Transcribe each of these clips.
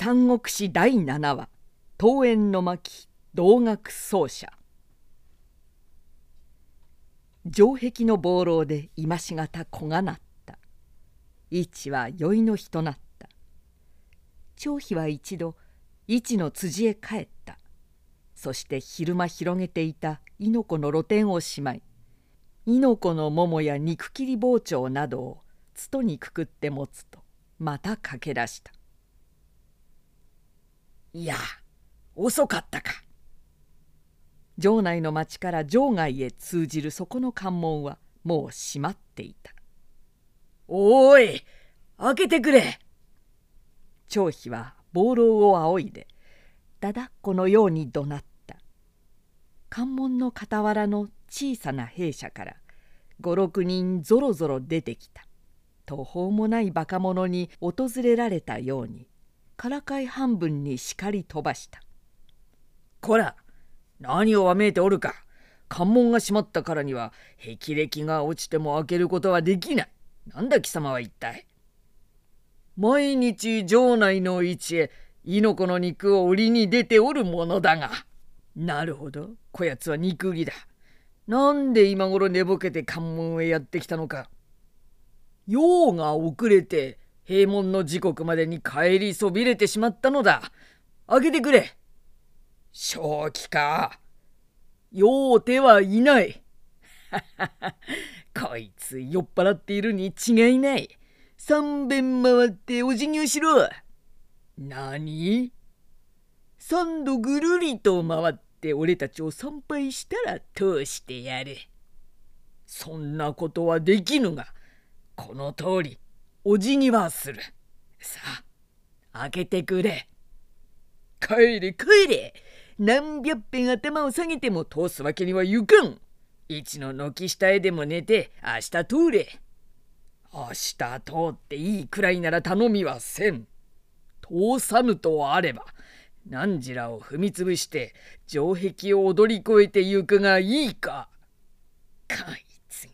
三国志第7話「桃園の巻同学奏者」城壁の暴浪で今しがた子がなった。一は酔いの日となった。張飛は一度一の辻へ帰った。そして昼間広げていた猪子の露店をしまい猪子の桃や肉切り包丁などをつとにくくって持つとまた駆け出した。いや遅かったか。城内の町から城外へ通じるそこの関門はもう閉まっていた。おい開けてくれ。張飛は暴浪を仰いでだだっこのように怒鳴った。関門の傍らの小さな兵舎から五六人ぞろぞろ出てきた。途方もないバカ者に訪れられたようにからかい半分に叱り飛ばした「こら何をわめいておるか関門が閉まったからには霹靂が落ちても開けることはできない。なんだ貴様は一体。毎日城内の位置へ猪子の肉を売りに出ておるものだが。なるほどこやつは肉売りだ。なんで今頃寝ぼけて関門へやってきたのか。用が遅れて閉門の時刻までに帰りそびれてしまったのだ。開けてくれ。正気か。酔うてはいない。こいつ酔っ払っているに違いない。三遍回ってお辞儀をしろ。何？三度ぐるりと回って俺たちを参拝したら通してやる。そんなことはできぬが、この通りお辞儀はする。さあ、開けてくれ。帰れ帰れ何百遍頭を下げても通すわけにはいかん。一の軒下へでも寝て明日通れ。明日通っていいくらいなら頼みはせん。通さぬとあれば何時らを踏みつぶして城壁を踊り越えてゆくがいいか。こいつが。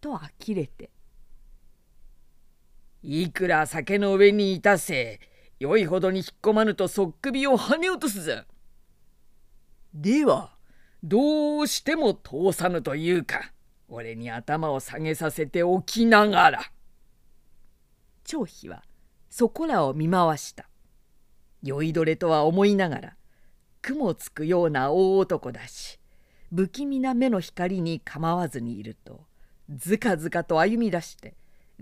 と呆れて。いくら酒の上にいたせ良いほどに引っ込まぬとそっ首をはね落とすぞ。ではどうしても通さぬというか俺に頭を下げさせておきながら。張飛はそこらを見回した。酔いどれとは思いながら雲つくような大男だし不気味な目の光に構わずにいるとずかずかと歩み出して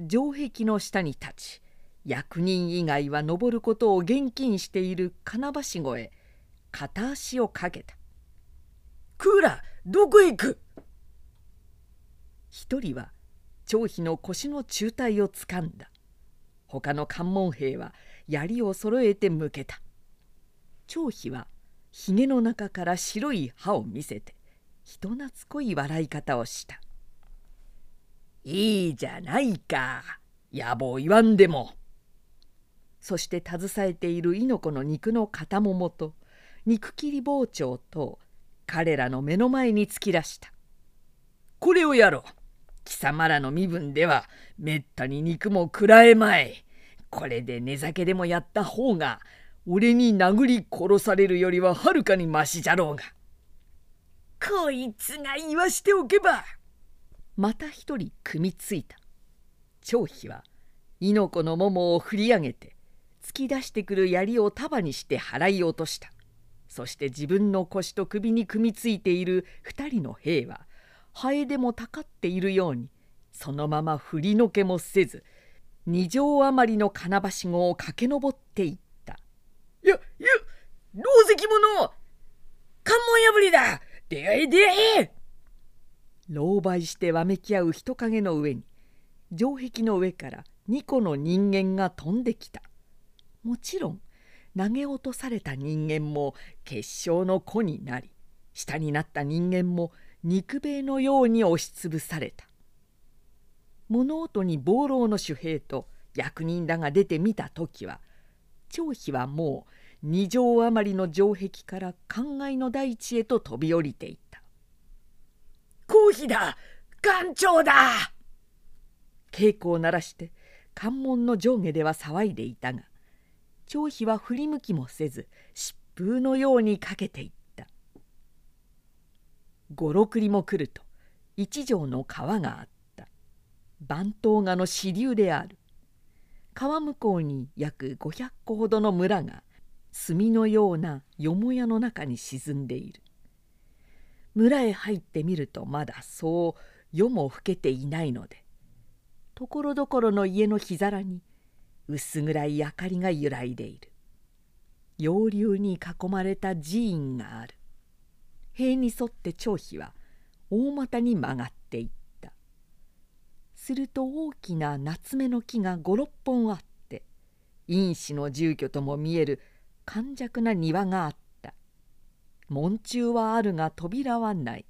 城壁の下に立ち役人以外は登ることを厳禁している金橋越え片足をかけた「クーラどこへ行く?」一人は張飛の腰の中体をつかんだ。他の関門兵は槍を揃えて向けた。張飛はひげの中から白い歯を見せて人懐っこい笑い方をした「いいじゃないか。野望言わんでも」そして携えている猪子の肉の肩ももと肉切り包丁と彼らの目の前に突き出した。これをやろう。貴様らの身分ではめったに肉も食らえまい。これで寝酒でもやった方が俺に殴り殺されるよりははるかにましじゃろうが。こいつが言わしておけばまた一人組みついた。張飛は猪子の桃を振り上げて突き出してくる槍を束にして払い落とした。そして自分の腰と首に組みついている二人の兵はハエでもたかっているようにそのまま振りのけもせず二畳余りの金橋号を駆け上っていった「いやいや老石者関門破りだ。出会え出会え!」狼狽してわめき合う人影の上に城壁の上から2個の人間が飛んできた。もちろん投げ落とされた人間も結晶の子になり下になった人間も肉兵のように押しつぶされた。物音に暴浪の守兵と役人らが出てみた時は張飛はもう二畳余りの城壁から灌漑の大地へと飛び降りていった「皇妃だ。艦長だ!」稽古を鳴らして関門の上下では騒いでいたが張飛は振り向きもせず疾風のようにかけていった。五六里も来ると一条の川があった。番頭川の支流である。川向こうに約500個ほどの村が炭のようなよもやの中に沈んでいる。村へ入ってみるとまだそう夜も更けていないので。ところどころの家の日皿に薄暗い明かりが揺らいでいる。洋流に囲まれた寺院がある。塀に沿って張飛は大股に曲がっていった。すると大きな夏目の木が五六本あって因子の住居とも見える寒弱な庭があった。門中はあるが扉はない。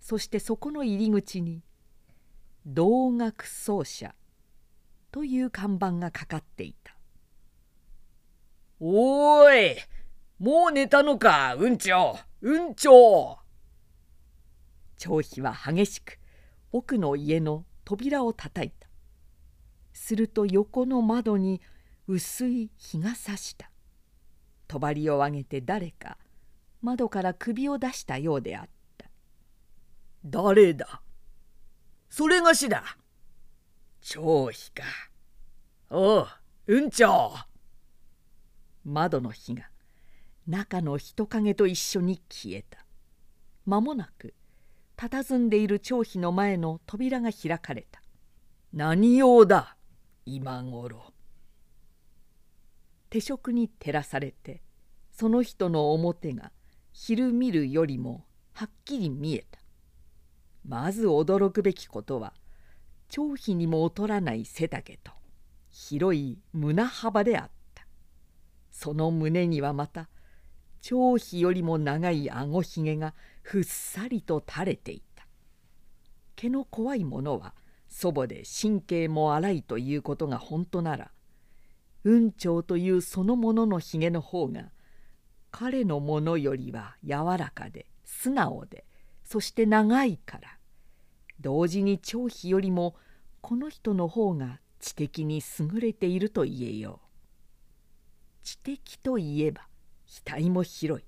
そしてそこの入り口に同学奏者という看板がかかっていた「おーいもう寝たのかうんちょうんちょ」張飛は激しく奥の家の扉をたたいた。すると横の窓に薄い日がさした。帳を上げて誰か窓から首を出したようであった「誰だ？それがしだ？張飛か。おう、うんちょ窓の火が中の人影と一緒に消えた。間もなく佇んでいる張飛の前の扉が開かれた。何用だ？今頃。手食に照らされてその人の表が昼見るよりもはっきり見えた。まず驚くべきことは張飛にも劣らない背丈と広い胸幅であったその胸にはまた張飛よりも長いあごひげがふっさりと垂れていた毛の怖いものは祖母で神経も荒いということが本当なら雲長というそのもののひげの方が彼のものよりは柔らかで素直でそして長いから同時に張飛よりもこの人の方が知的に優れていると言えよう。知的といえば額も広い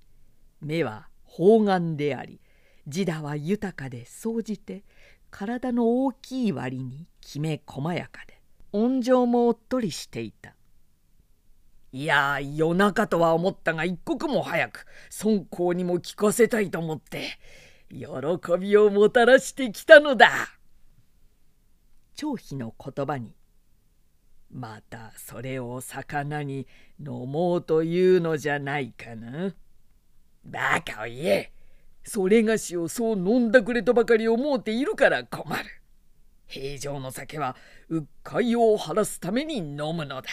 目は方眼であり自我は豊かで総じて体の大きい割にきめ細やかで温情もおっとりしていた。いや夜中とは思ったが一刻も早く孫公にも聞かせたいと思って喜びをもたらしてきたのだ。張飛の言葉に「またそれを魚に飲もうというのじゃないかな」バカを言え。それがしをそう飲んだくれとばかり思うているから困る。平常の酒はうっかいを晴らすために飲むのだ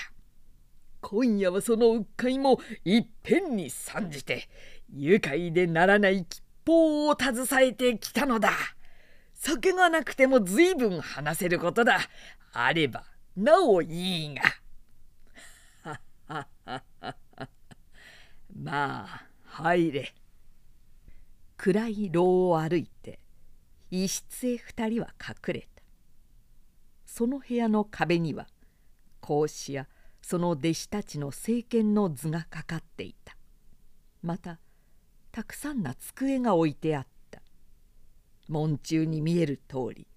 今夜はそのうっかいもいっぺんに参じて愉快でならないきっ方を携えてきたのだ。酒がなくても随分話せることだ。あればなおいいが。まあ入れ。暗い廊を歩いて一室へ二人は隠れた。その部屋の壁には孔子やその弟子たちの政権の図がかかっていた。またたくさんな机が置いてあった門中に見える通り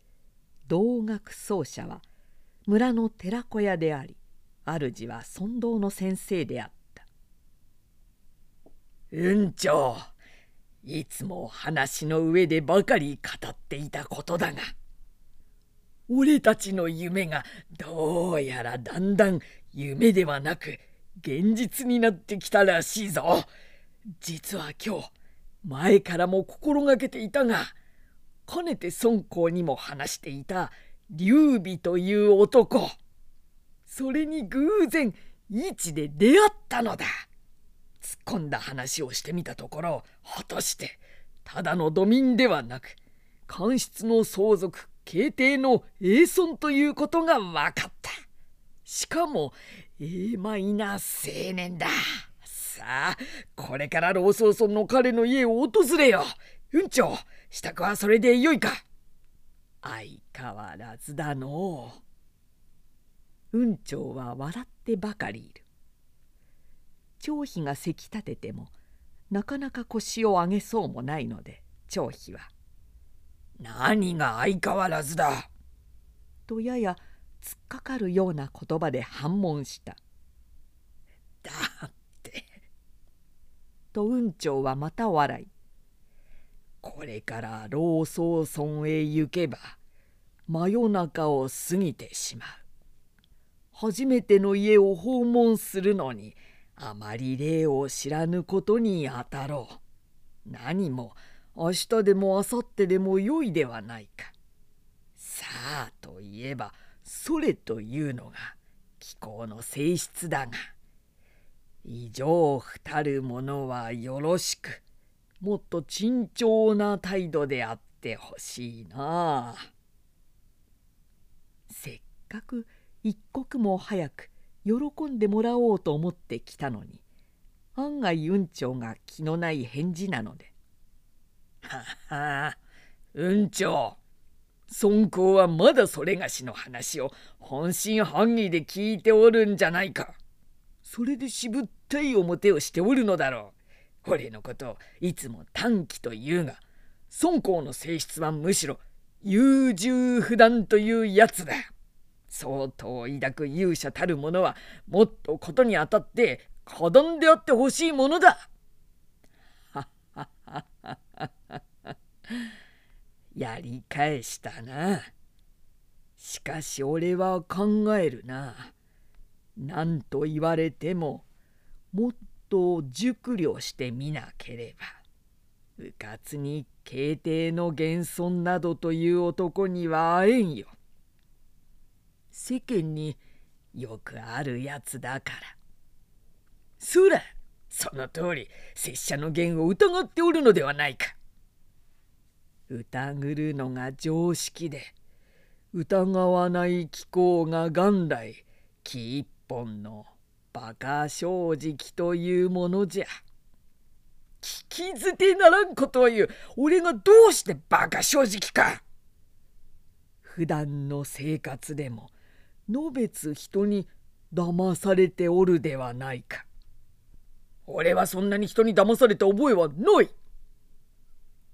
同学奏者は村の寺子屋であり主は尊道の先生であった「うんちょいつも話の上でばかり語っていたことだが俺たちの夢がどうやらだんだん夢ではなく現実になってきたらしいぞ。実は今日前からも心がけていたがかねて孫公にも話していた劉備という男それに偶然市で出会ったのだ突っ込んだ話をしてみたところ果たしてただの土民ではなく官室の相続慶帝の栄尊ということが分かったしかもえまいな青年ださあこれから老僧村の彼の家を訪れようんちょ支度はそれでよいか相変わらずだのうんちょは笑ってばかりいる張飛がせき立ててもなかなか腰を上げそうもないので張飛は「何が相変わらずだ」とやや突っかかるような言葉で反問した「だって」と雲長はまた笑い「これから老僧村へ行けば真夜中を過ぎてしまう。初めての家を訪問するのにあまり礼を知らぬことにあたろう。何も明日でも明後日でもよいではないか。さあといえばそれというのが気候の性質だが異常ふたるものはよろしくもっと慎重な態度であってほしいな。せっかく一刻も早く喜んでもらおうと思ってきたのに案外雲長が気のない返事なので「はは雲長尊公はまだそれがしの話を本心半疑で聞いておるんじゃないか。それで渋ったい表をしておるのだろう。俺のことをいつも短気と言うが尊公の性質はむしろ優柔不断というやつだ。相当抱く勇者たる者はもっとことにあたって果断であってほしいものだ。ははは やり返したな。しかし俺は考えるな。何と言われてももっと熟慮してみなければ。うかつに敬帝の現存などという男には会えんよ。世間によくあるやつだから。そらその通り拙者の言を疑っておるのではないか。疑るのが常識で疑わない気候が元来木一本の馬鹿正直というものじゃ。聞き捨てならんことを言う俺がどうして馬鹿正直か普段の生活でものべつ人に騙されておるではないか。俺はそんなに人に騙された覚えはない。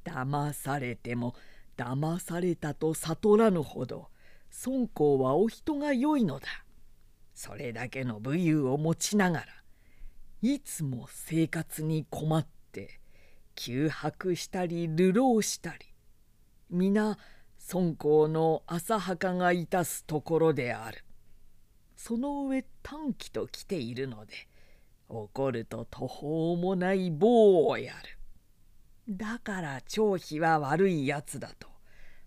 騙されても騙されたと悟らぬほど孫公はお人が良いのだ。それだけの武勇を持ちながらいつも生活に困って窮迫したり流浪したり皆孫公の浅はかがいたすところである。その上短気と来ているので怒ると途方もない棒をやる。だから張飛は悪いやつだと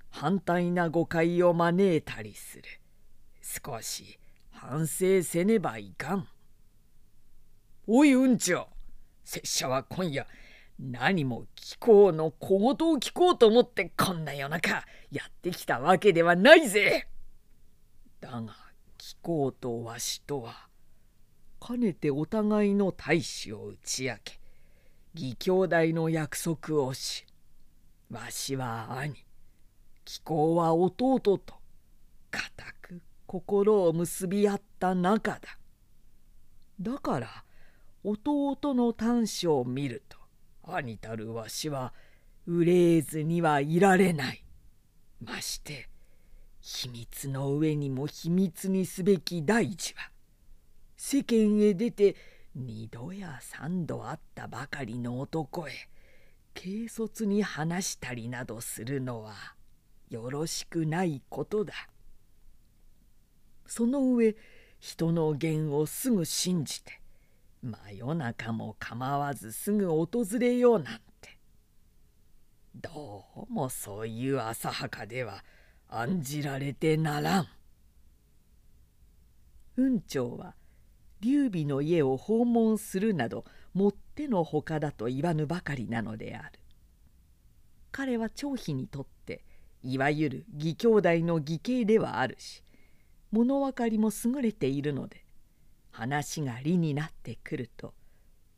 反対な誤解を招いたりする。少し反省せねばいかん。おいうんちょ拙者は今夜何も聞こうの小言を聞こうと思ってこんな夜中やってきたわけではないぜ。だが貴公とわしとはかねてお互いの大志を打ち明け義兄弟の約束をしわしは兄貴公は弟と固く心を結び合った仲だ。だから弟の短所を見ると兄たるわしは憂えずにはいられない。まして秘密の上にも秘密にすべき大事は世間へ出て二度や三度会ったばかりの男へ軽率に話したりなどするのはよろしくないことだ。その上人の言をすぐ信じて真夜中も構わずすぐ訪れようなんてどうもそういう浅はかでは案じられてならん。雲長は劉備の家を訪問するなどもってのほかだと言わぬばかりなのである。彼は張飛にとっていわゆる義兄弟の義兄ではあるし物分かりも優れているので話が理になってくると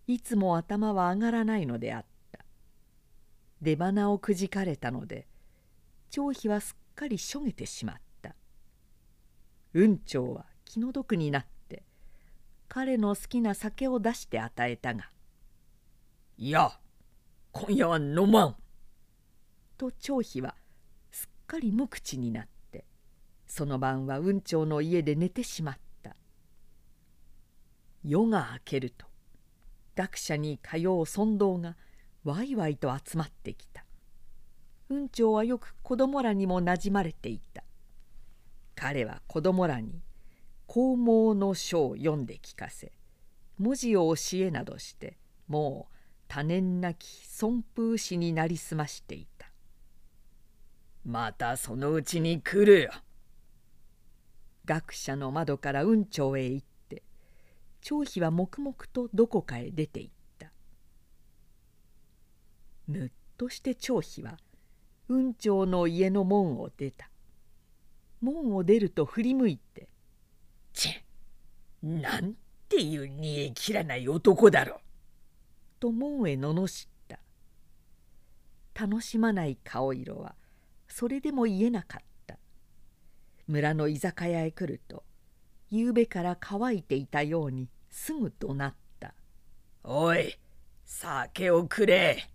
いつも頭は上がらないのであった。出花をくじかれたので張飛はすっかりしょげてしまった雲長は気の毒になって彼の好きな酒を出して与えたが「いや今夜は飲まん」と張飛はすっかり無口になってその晩は雲長の家で寝てしまった。夜が明けると学者に通う尊道がわいわいと集まってきた。雲長はよく子供らにもなじまれていた。彼は子供らに孔孟の書を読んで聞かせ文字を教えなどしてもう多年なき尊風師になりすましていた。またそのうちに来るよ。学者の窓から雲長へ行って張飛は黙々とどこかへ出て行った。むっとして張飛は雲長の家の門を出た。門を出ると振り向いて「チェなんていう煮え切らない男だろう」と門へ罵った。楽しまない顔色はそれでも言えなかった。村の居酒屋へ来ると夕べから乾いていたようにすぐ怒鳴った「おい酒をくれ!」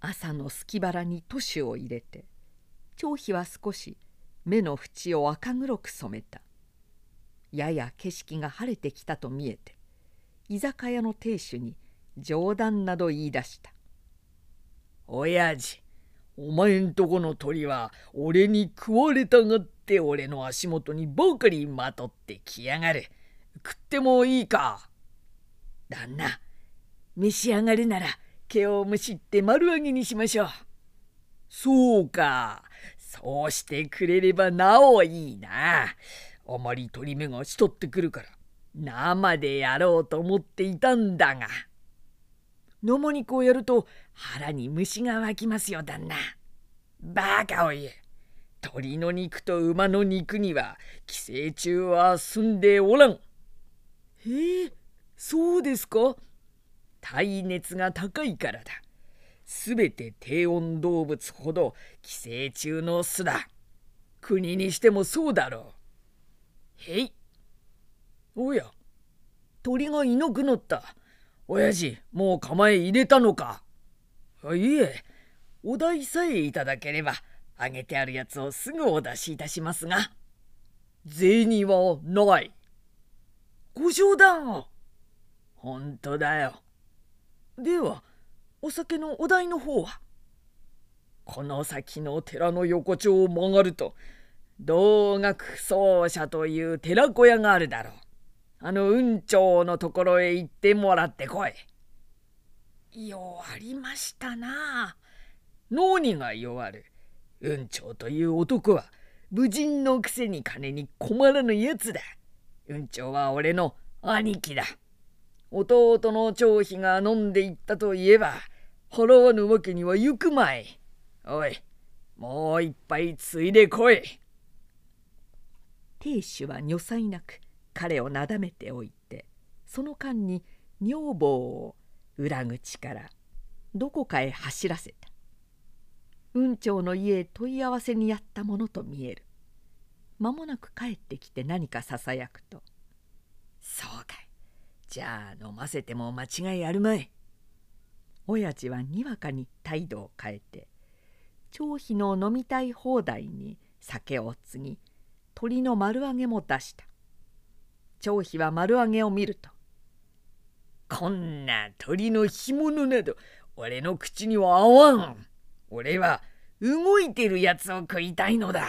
朝の隙腹に都市を入れて張飛は少し目の縁を赤黒く染めたやや景色が晴れてきたと見えて居酒屋の亭主に冗談など言い出した「親父お前んとこの鳥は俺に食われたがって俺の足元にばかりまとってきやがる食ってもいいか?」旦那召し上がるなら毛をむしって丸揚げにしましょう。そうかそうしてくれればなおいいな。あまり鳥目がしとってくるから生でやろうと思っていたんだが。野も肉をやると腹に虫が湧きますよ旦那。バカを言え。鳥の肉と馬の肉には寄生虫は住んでおらん。へえそうですか？耐熱が高いからだ。すべて低温動物ほど寄生虫の巣だ。国にしてもそうだろう。へい。おや、鳥がいなくなった。親父、もう構え入れたのかいいえ、お代さえいただければ、あげてあるやつをすぐお出しいたしますが。銭はない。ご冗談を。本当だよ。では、お酒のお代の方はこの先の寺の横丁を曲がると、道楽奏者という寺子屋があるだろう。あの雲長のところへ行ってもらってこい。弱りましたな。脳にが弱る。雲長という男は無人のくせに金に困らぬやつだ。雲長は俺の兄貴だ。弟の張飛が飲んでいったといえば払わぬわけにはゆくまい。おい、もう一杯ついでこい。亭主は女才なく彼をなだめておいてその間に女房を裏口からどこかへ走らせた。雲長の家へ問い合わせにやったものと見える。間もなく帰ってきて何かささやくと「そうかい。じゃあ飲ませても間違いあるまい」親父はにわかに態度を変えて張飛の飲みたい放題に酒を継ぎ鳥の丸揚げも出した。張飛は丸揚げを見ると「こんな鳥の干物など俺の口には合わん。俺は動いてるやつを食いたいのだ」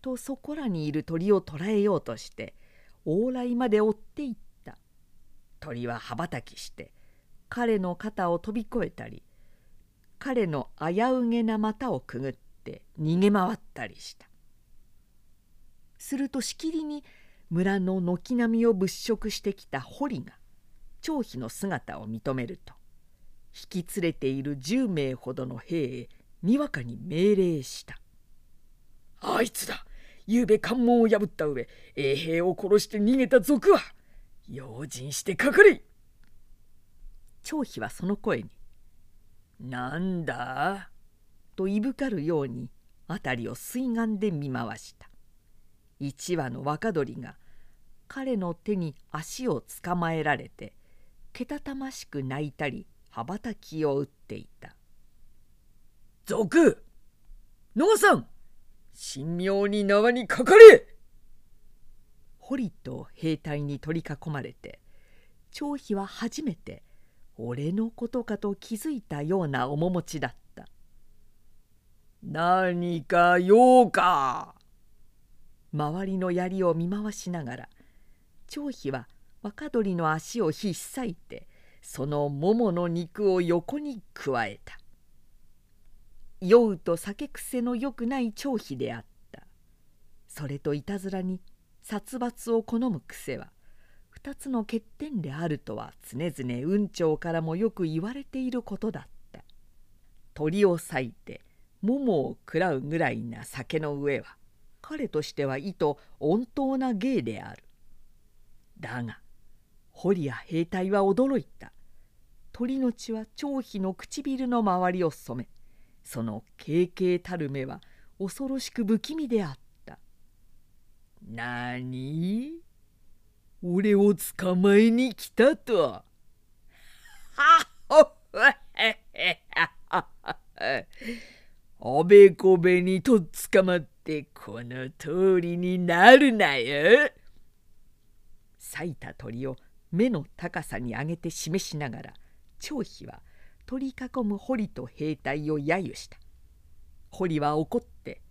とそこらにいる鳥を捕らえようとして往来まで追っていった。鳥は羽ばたきして彼の肩を飛び越えたり彼の危うげな股をくぐって逃げ回ったりした。するとしきりに村の軒並みを物色してきた堀が張飛の姿を認めると引き連れている10名ほどの兵へにわかに命令した「あいつだゆうべ関門を破った上衛兵を殺して逃げた賊は用心してかかれ!」張飛はその声に「なんだ?」といぶかるように辺りを水眼で見回した一羽の若鳥が彼の手に足をつかまえられてけたたましく泣いたり羽ばたきを打っていた「賊野川さん神妙に縄にかかれ!」堀と兵隊に取り囲まれて張飛は初めて俺のことかと気づいたような面持ちだった「何か用か!」周りの槍を見回しながら張飛は若鳥の足をひっさいてそのももの肉を横にくわえた。酔うと酒癖のよくない張飛であった。それといたずらに殺伐を好む癖は二つの欠点であるとは常々雲長からもよく言われていることだった。鳥を裂いて桃を食らうぐらいな酒の上は彼としては意図温当な芸である。だが堀や兵隊は驚いた。鳥の血は張飛の唇の周りを染めその軽々たる目は恐ろしく不気味であった。なに俺を捕まえに来たと？はほへへはあべこべにとっ捕まってこの通りになるなよ。咲いた鳥を目の高さに上げて示しながら張飛は取り囲む堀と兵隊を揶揄した。堀は怒って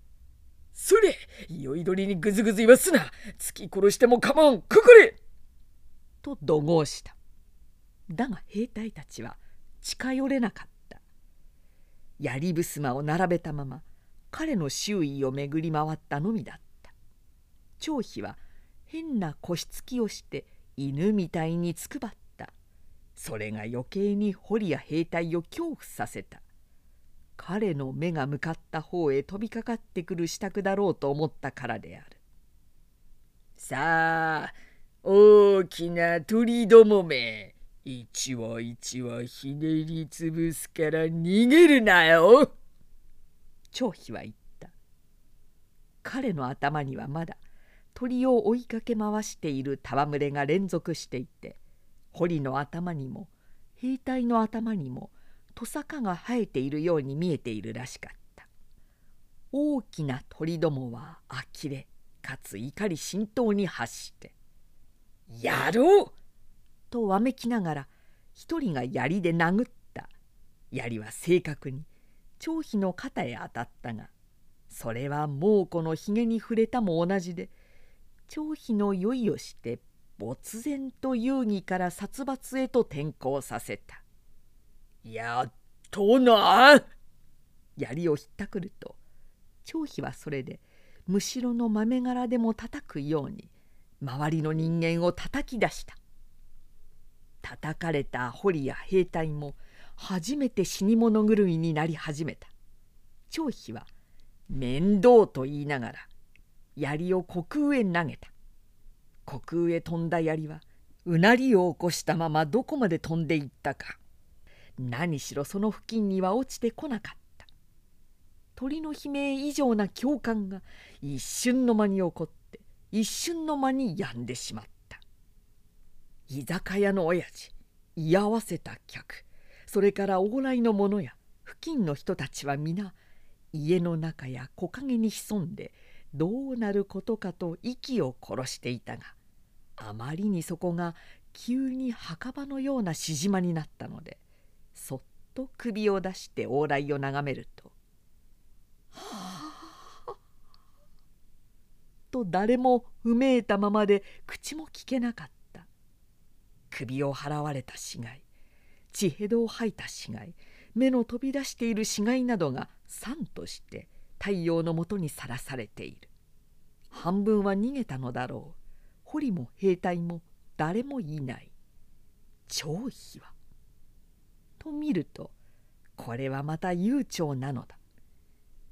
それ酔いどりにぐずぐず言わすな突き殺しても構わんくくれ!」と怒号しただが兵隊たちは近寄れなかった槍襖を並べたまま彼の周囲を巡り回ったのみだった。張飛は変な腰つきをして犬みたいにつくばった。それが余計に堀や兵隊を恐怖させた。彼の目が向かった方へ飛びかかってくる支度だろうと思ったからである。さあ大きな鳥どもめ一羽一羽ひねりつぶすから逃げるなよ。張飛は言った。彼の頭にはまだ鳥を追いかけ回している戯れが連続していて堀の頭にも兵隊の頭にもトサカが生えているように見えているらしかった。大きな鳥どもは呆れかつ怒り心頭に発して「やろう!」とわめきながら一人が槍で殴った。槍は正確に張飛の肩へ当たったがそれは猛虎のひげに触れたも同じで張飛の酔いをして没然と遊戯から殺伐へと転向させた。やっとな！槍をひったくると張飛はそれでむしろの豆柄でも叩くように周りの人間を叩き出した。叩かれた堀や兵隊も初めて死に物狂いになり始めた。張飛は面倒と言いながら槍を虚空へ投げた。虚空へ飛んだ槍はうなりを起こしたままどこまで飛んでいったか。何しろその付近には落ちてこなかった。鳥の悲鳴以上な共感が一瞬の間に起こって一瞬の間に止んでしまった。居酒屋の親父居合わせた客。それから往来の者や付近の人たちは皆家の中や木陰に潜んでどうなることかと息を殺していたがあまりにそこが急に墓場のようなしじまになったのでそっと首を出して往来を眺めると「はあ」と誰もうめいたままで口も聞けなかった。首を払われた死骸。血へどを吐いた死骸目の飛び出している死骸などが酸として太陽のもとにさらされている。半分は逃げたのだろう。堀も兵隊も誰もいない。張飛は。と見るとこれはまた悠長なのだ。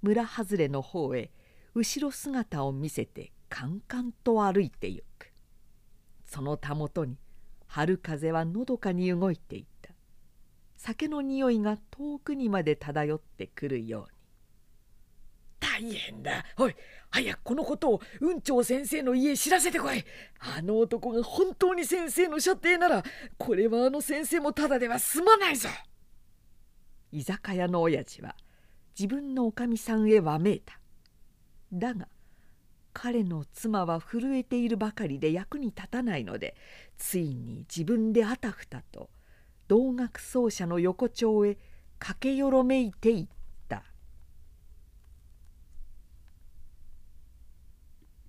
村外れの方へ後ろ姿を見せてカンカンと歩いてゆく。そのたもとに春風はのどかに動いていた。酒の匂いが遠くにまで漂ってくるように「大変だ。おい早くこのことを雲長先生の家へ知らせてこい。あの男が本当に先生の舎弟ならこれはあの先生もただでは済まないぞ。居酒屋の親父は自分のおかみさんへわめいた。だが彼の妻は震えているばかりで役に立たないのでついに自分であたふたと同学奏者の横丁へ駆けよろめいていった。